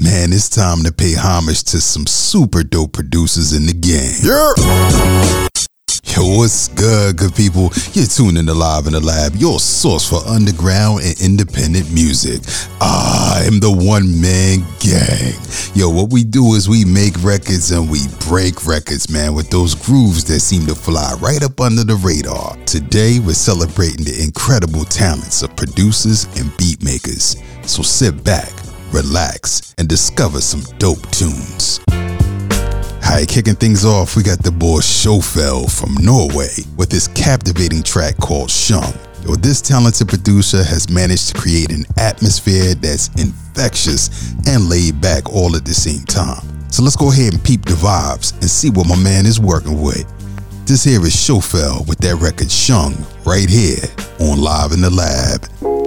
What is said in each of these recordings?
Man, it's time to pay homage to some super dope producers in the game. Yeah. Yo, what's good, good people? You're tuning to Live in the Lab, your source for underground and independent music. I am the one man gang. Yo, what we do is we make records and we break records, man, with those grooves that seem to fly right up under the radar. Today, we're celebrating the incredible talents of producers and beat makers. So sit back, relax, and discover some dope tunes. Hi, kicking things off, we got the boy Shofel from Norway with his captivating track called Shung. Yo, this talented producer has managed to create an atmosphere that's infectious and laid back all at the same time. So let's go ahead and peep the vibes and see what my man is working with. This here is Shofel with that record Shung right here on Live in the Lab.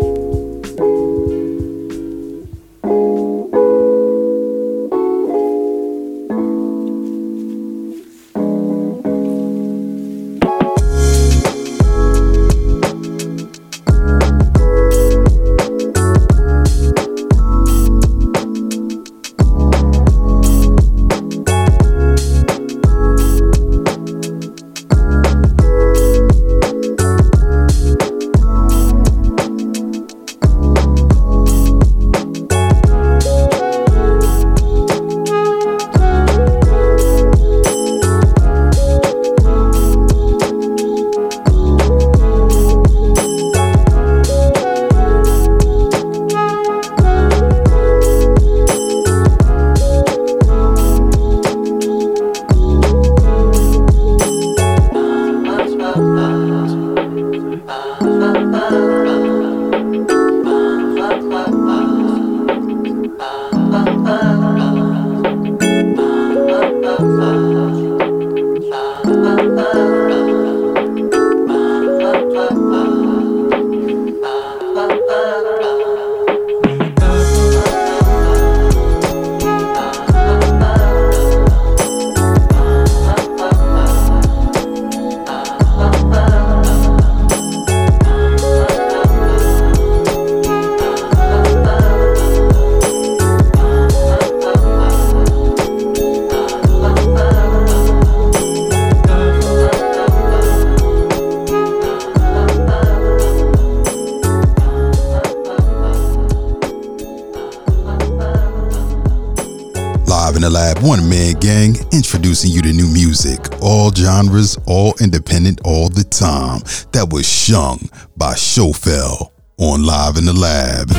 Introducing you to new music, all genres, all independent, all the time. That was Shung by Shofel on Live in the Lab.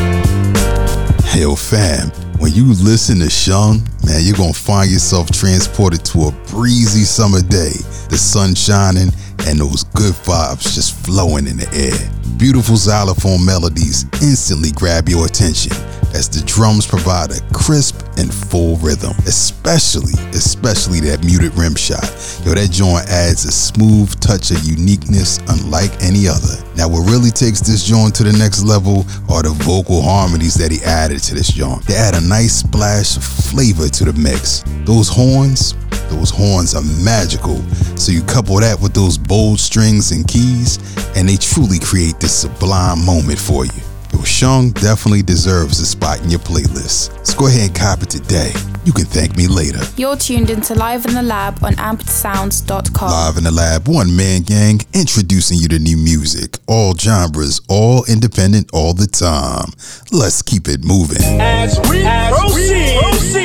Hell fam, when you listen to Shung, man, you're gonna find yourself transported to a breezy summer day, the sun shining, and those good vibes just flowing in the air. Beautiful xylophone melodies instantly grab your attention as the drums provide a crisp and full rhythm, especially, especially that muted rim shot. Yo, that joint adds a smooth touch of uniqueness unlike any other. Now, what really takes this joint to the next level are the vocal harmonies that he added to this joint. They add a nice splash of flavor to the mix. Those horns, those horns are magical. So you couple that with those bold strings and keys, and they truly create this sublime moment for you. Yo, Shung definitely deserves a spot in your playlist. So go ahead and cop it today. You can thank me later. You're tuned into Live in the Lab on ampedsounds.com. Live in the lab, one man gang, introducing you to new music, all genres, all independent, all the time. Let's keep it moving. As we proceed, to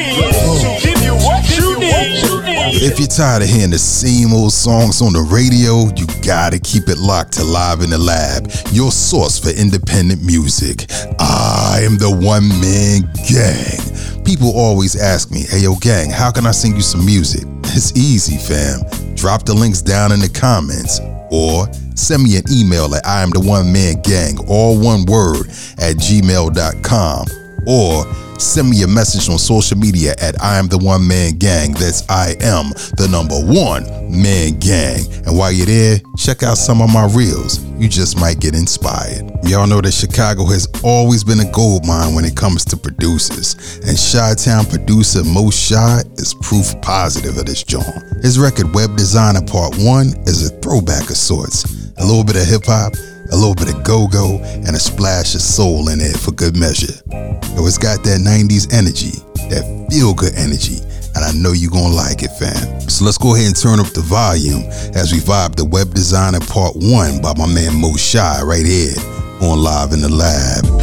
If you're tired of hearing the same old songs on the radio, you gotta keep it locked to Live in the Lab, your source for independent music. I am the one man gang. People always ask me, hey yo, gang, how can I sing you some music? It's easy, fam. Drop the links down in the comments or send me an email at I am the one man gang, all one word, at gmail.com or send me a message on social media at I am the one man gang. That's I am the number one man gang. And while you're there, check out some of my reels. You just might get inspired. Y'all know that Chicago has always been a gold mine when it comes to producers. And Chi-Town producer Mo-Chi is proof positive of this joint. His record Web Designer Part 1 is a throwback of sorts. A little bit of hip hop, a little bit of go-go, and a splash of soul in it for good measure. Yo, it's got that 90s energy, that feel good energy. And I know you're gonna like it, fam. So let's go ahead and turn up the volume as we vibe the web designer part one by my man Mo-Chi right here on Live in the Lab.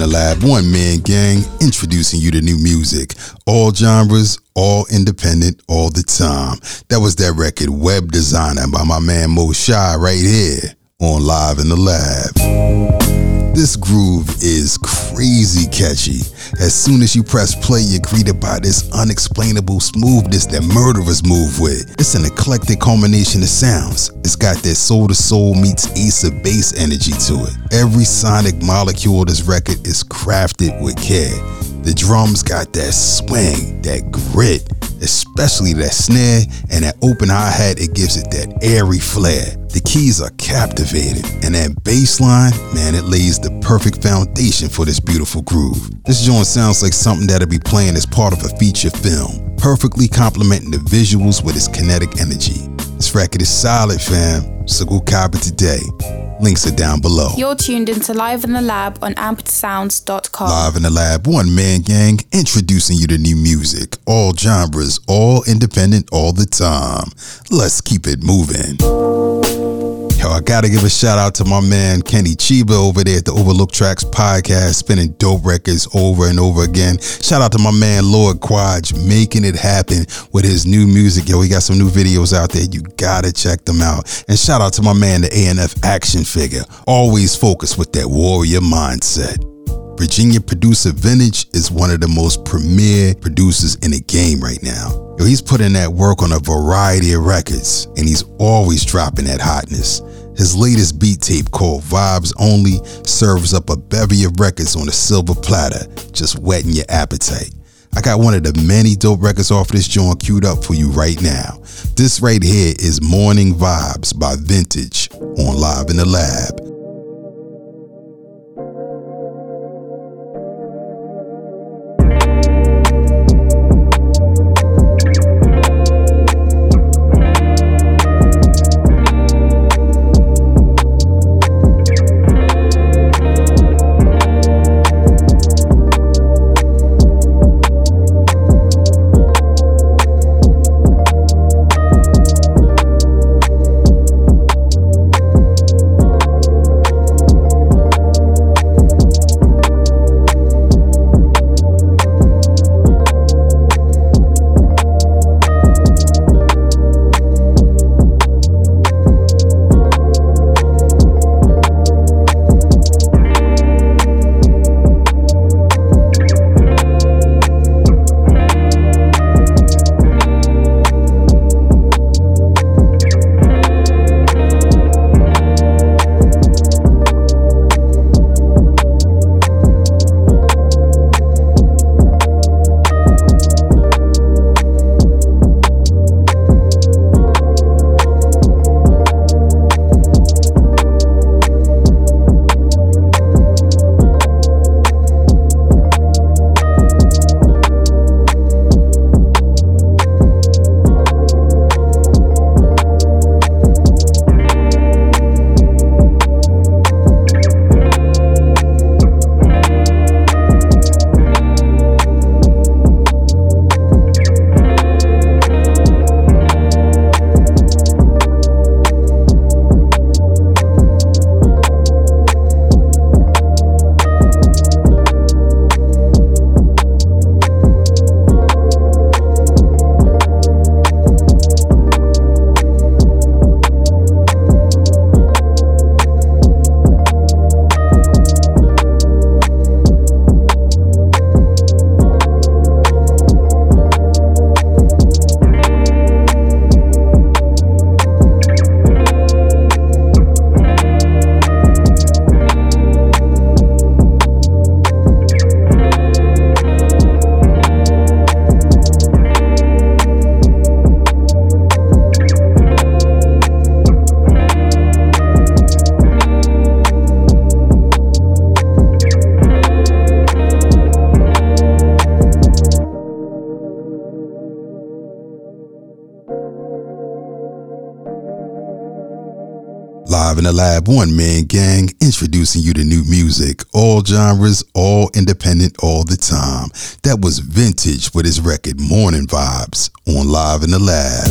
One man gang introducing you to new music. All genres, all independent, all the time. That was that record, Web Designer, by my man Mo-Chi, right here on Live in the Lab. This groove is crazy catchy. As soon as you press play, you're greeted by this unexplainable smoothness that murderers move with. It's an eclectic combination of sounds. It's got that Soul II Soul meets ace of base energy to it. Every sonic molecule of this record is crafted with care. The drums got that swing, that grit, especially that snare and that open hi hat. It gives it that airy flair. The keys are captivating, and that bass line, man, it lays the perfect foundation for this beautiful groove. This joint sounds like something that'll be playing as part of a feature film, perfectly complementing the visuals with its kinetic energy. This record is solid, fam, so go cop it today. Links are down below. You're tuned into Live in the Lab on ampedsounds.com. Live in the Lab, one man gang, introducing you to new music. All genres, all independent, all the time. Let's keep it moving. Yo, I gotta give a shout out to my man Kenny Chiba over there at the Overlook Tracks podcast, spinning dope records over and over again. Shout out to my man Lord Quadge, making it happen with his new music. Yo, he got some new videos out there. You gotta check them out. And shout out to my man, the ANF action figure, always focused with that warrior mindset. Virginia producer Vintage is one of the most premier producers in the game right now. Yo, he's putting that work on a variety of records, and he's always dropping that hotness. His latest beat tape called Vibes Only serves up a bevy of records on a silver platter, just whetting your appetite. I got one of the many dope records off this joint queued up for you right now. This right here is Morning Vibes by Vintage on Live in the Lab. In the lab, one man gang, introducing you to new music, all genres, all independent, all the time. That was Vintage with his record Morning Vibes on Live in the Lab.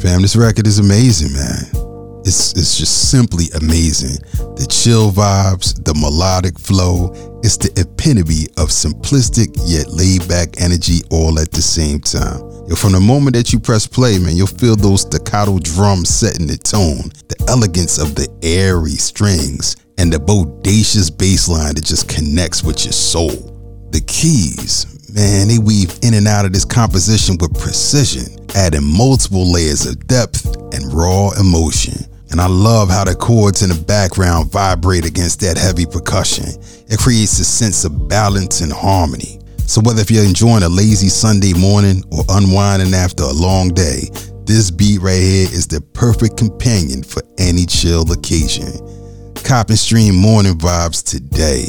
Fam, this record is amazing, man. It's, it's just simply amazing. The chill vibes, the melodic flow, it's the epitome of simplistic yet laid back energy all at the same time. From the moment that you press play, man, you'll feel those staccato drums setting the tone, the elegance of the airy strings, and the bodacious bass line that just connects with your soul. The keys, man, they weave in and out of this composition with precision, adding multiple layers of depth and raw emotion. And I love how the chords in the background vibrate against that heavy percussion. It creates a sense of balance and harmony. So whether if you're enjoying a lazy Sunday morning or unwinding after a long day, this beat right here is the perfect companion for any chill occasion. Cop and stream morning vibes today.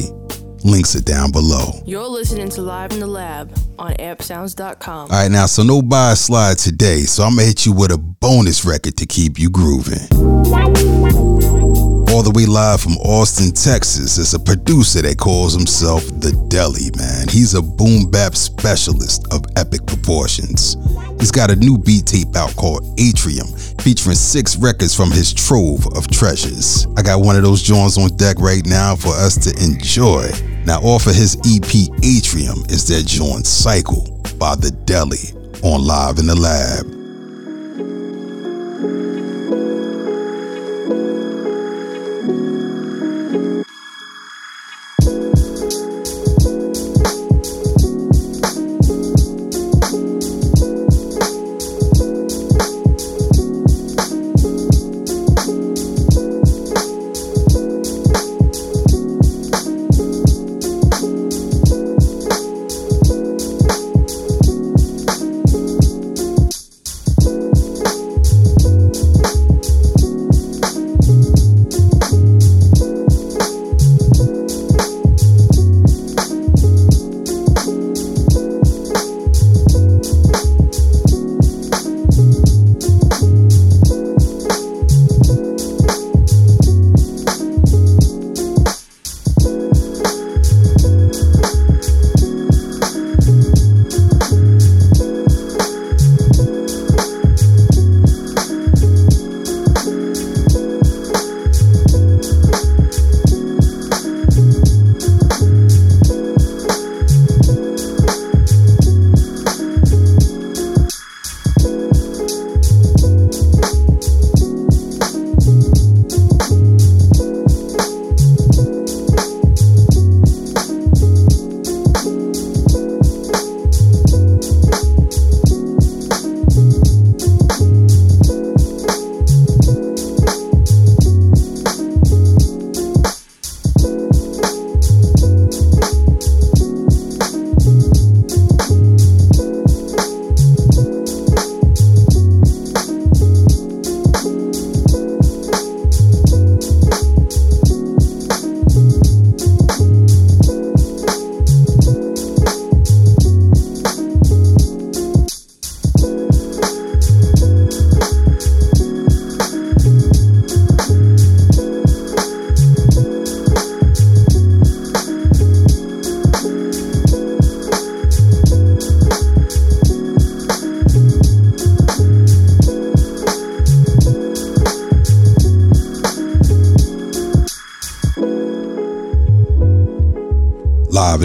Links are down below. You're listening to Live in the Lab on ampedsounds.com. All right, now, so no buy slide today, so I'm gonna hit you with a bonus record to keep you grooving. All the way live from Austin, Texas, is a producer that calls himself The Deli, man. He's a boom bap specialist of epic proportions. He's got a new beat tape out called Atrium, featuring six records from his trove of treasures. I got one of those joints on deck right now for us to enjoy. Now, off of his EP Atrium is that joint Cycle by The Deli on Live in the Lab.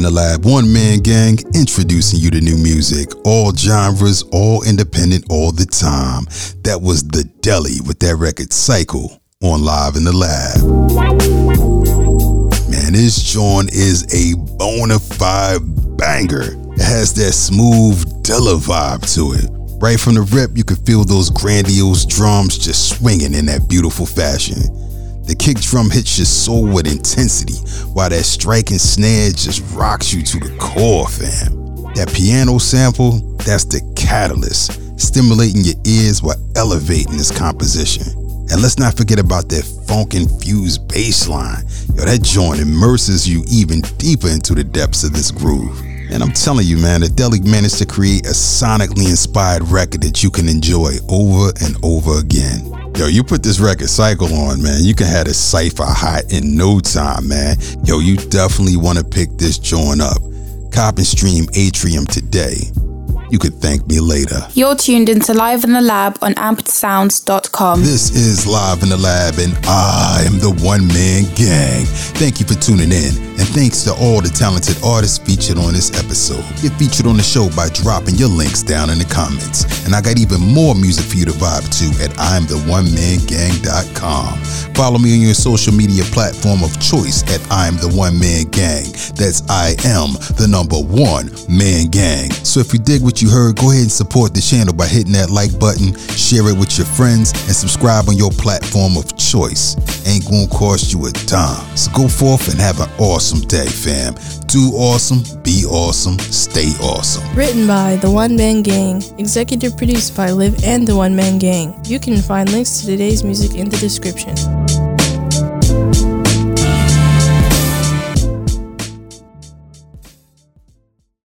The Lab, one man gang, introducing you to new music, all genres, all independent, all the time. That was The Deli with that record Cycle on Live in the Lab. Man, this joint is a bona fide banger. It has that smooth Dilla vibe to it. Right from the rip, you can feel those grandiose drums just swinging in that beautiful fashion. The kick drum hits your soul with intensity, while that striking snare just rocks you to the core, fam. That piano sample, that's the catalyst, stimulating your ears while elevating this composition. And let's not forget about that funk infused bass line. Yo, that joint immerses you even deeper into the depths of this groove. And I'm telling you, man, Deli managed to create a sonically inspired record that you can enjoy over and over again. Yo, you put this record cycle on, man. You can have a cipher hot in no time, man. Yo, you definitely want to pick this joint up. Cop and stream Atrium today. You could thank me later. You're tuned into Live in the Lab on ampedsounds.com. This is Live in the Lab, and I am the one man gang. Thank you for tuning in, and thanks to all the talented artists featured on this episode. Get featured on the show by dropping your links down in the comments. And I got even more music for you to vibe to at I'mTheOneManGang.com. Follow me on your social media platform of choice at I'm the One Man Gang. That's I am the number one man gang. So if you dig what you heard, go ahead and support the channel by hitting that like button, share it with your friends, and subscribe on your platform of choice. Ain't gonna cost you a dime. So go forth and have an awesome day, fam. Do awesome, be awesome, stay awesome. Written by The One Man Gang, executive produced by Live and The One Man Gang. You can find links to today's music in the description.